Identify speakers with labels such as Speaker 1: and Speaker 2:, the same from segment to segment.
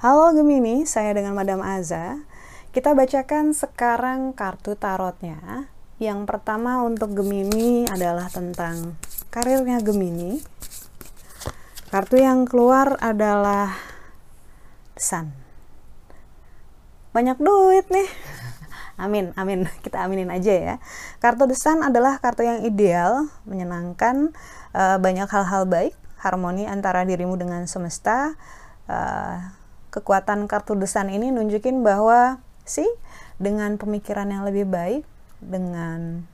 Speaker 1: Halo Gemini, saya dengan Madam Aza. Kita bacakan sekarang kartu tarotnya. Yang pertama untuk Gemini adalah tentang karirnya Gemini. Kartu yang keluar adalah Sun. Banyak duit nih. Amin, amin. Kita aminin aja ya. Kartu The Sun adalah kartu yang ideal, menyenangkan, uh, banyak hal-hal baik, harmoni antara dirimu dengan semesta. Uh, kekuatan kartu desan ini nunjukin bahwa sih dengan pemikiran yang lebih baik dengan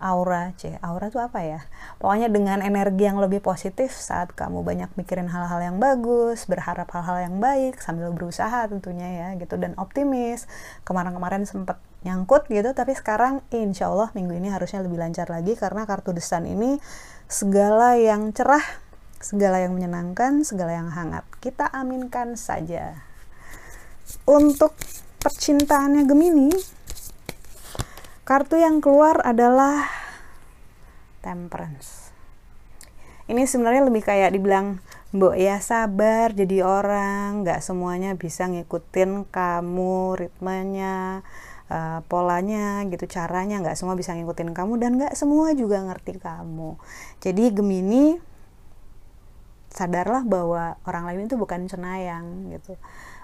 Speaker 1: aura c aura itu apa ya pokoknya dengan energi yang lebih positif saat kamu banyak mikirin hal-hal yang bagus berharap hal-hal yang baik sambil berusaha tentunya ya gitu dan optimis kemarin-kemarin sempat nyangkut gitu tapi sekarang insya Allah minggu ini harusnya lebih lancar lagi karena kartu desan ini segala yang cerah segala yang menyenangkan, segala yang hangat. Kita aminkan saja. Untuk percintaannya Gemini, kartu yang keluar adalah Temperance. Ini sebenarnya lebih kayak dibilang, Mbok ya sabar jadi orang, nggak semuanya bisa ngikutin kamu, ritmenya, uh, polanya gitu, caranya nggak semua bisa ngikutin kamu dan nggak semua juga ngerti kamu. Jadi Gemini sadarlah bahwa orang lain itu bukan cenayang gitu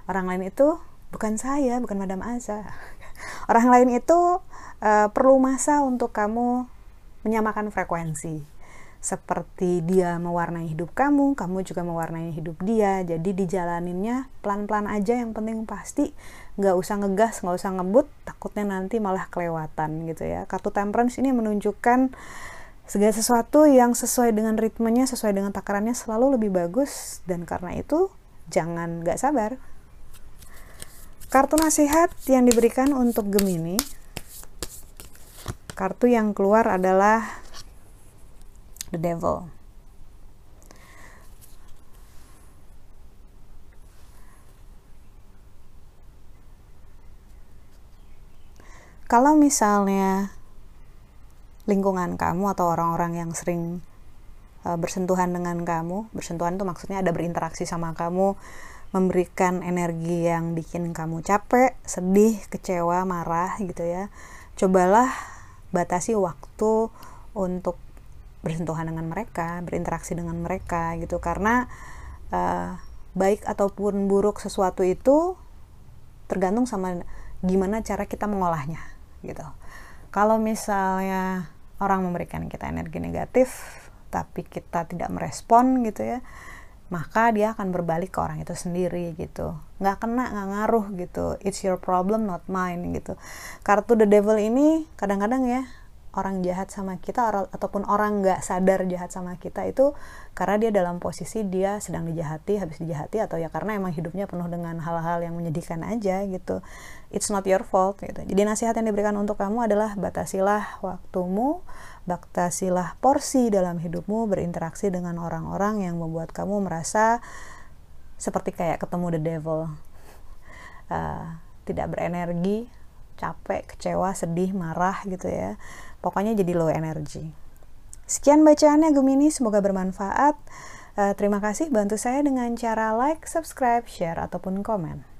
Speaker 1: orang lain itu bukan saya bukan Madam Aza. Orang lain itu uh, perlu masa untuk kamu menyamakan frekuensi. Seperti dia mewarnai hidup kamu kamu juga mewarnai hidup dia. Jadi dijalaninnya pelan-pelan aja yang penting pasti nggak usah ngegas nggak usah ngebut takutnya nanti malah kelewatan gitu ya. Kartu temperance ini menunjukkan segala sesuatu yang sesuai dengan ritmenya, sesuai dengan takarannya selalu lebih bagus. Dan karena itu jangan gak sabar. Kartu nasihat yang diberikan untuk Gemini, kartu yang keluar adalah The Devil. Kalau misalnya lingkungan kamu atau orang-orang yang sering uh, bersentuhan dengan kamu bersentuhan itu maksudnya ada berinteraksi sama kamu memberikan energi yang bikin kamu capek sedih kecewa marah gitu ya. Cobalah batasi waktu untuk bersentuhan dengan mereka berinteraksi dengan mereka gitu. Karena uh, baik ataupun buruk sesuatu itu tergantung sama gimana cara kita mengolahnya gitu. Kalau misalnya orang memberikan kita energi negatif tapi kita tidak merespon gitu ya maka dia akan berbalik ke orang itu sendiri gitu. Nggak kena nggak ngaruh gitu. It's your problem not mine gitu. Kartu the devil ini kadang-kadang ya orang jahat sama kita ataupun orang nggak sadar jahat sama kita itu karena dia dalam posisi dia sedang dijahati habis dijahati atau ya karena emang hidupnya penuh dengan hal-hal yang menyedihkan aja gitu. It's not your fault gitu. Jadi nasihat yang diberikan untuk kamu adalah batasilah waktumu batasilah porsi dalam hidupmu berinteraksi dengan orang-orang yang membuat kamu merasa seperti kayak ketemu the devil. Uh, tidak berenergi capek, kecewa, sedih, marah gitu ya. Pokoknya jadi low energy. Sekian bacaannya Gemini, semoga bermanfaat. Uh, terima kasih bantu saya dengan cara like, subscribe, share, ataupun komen.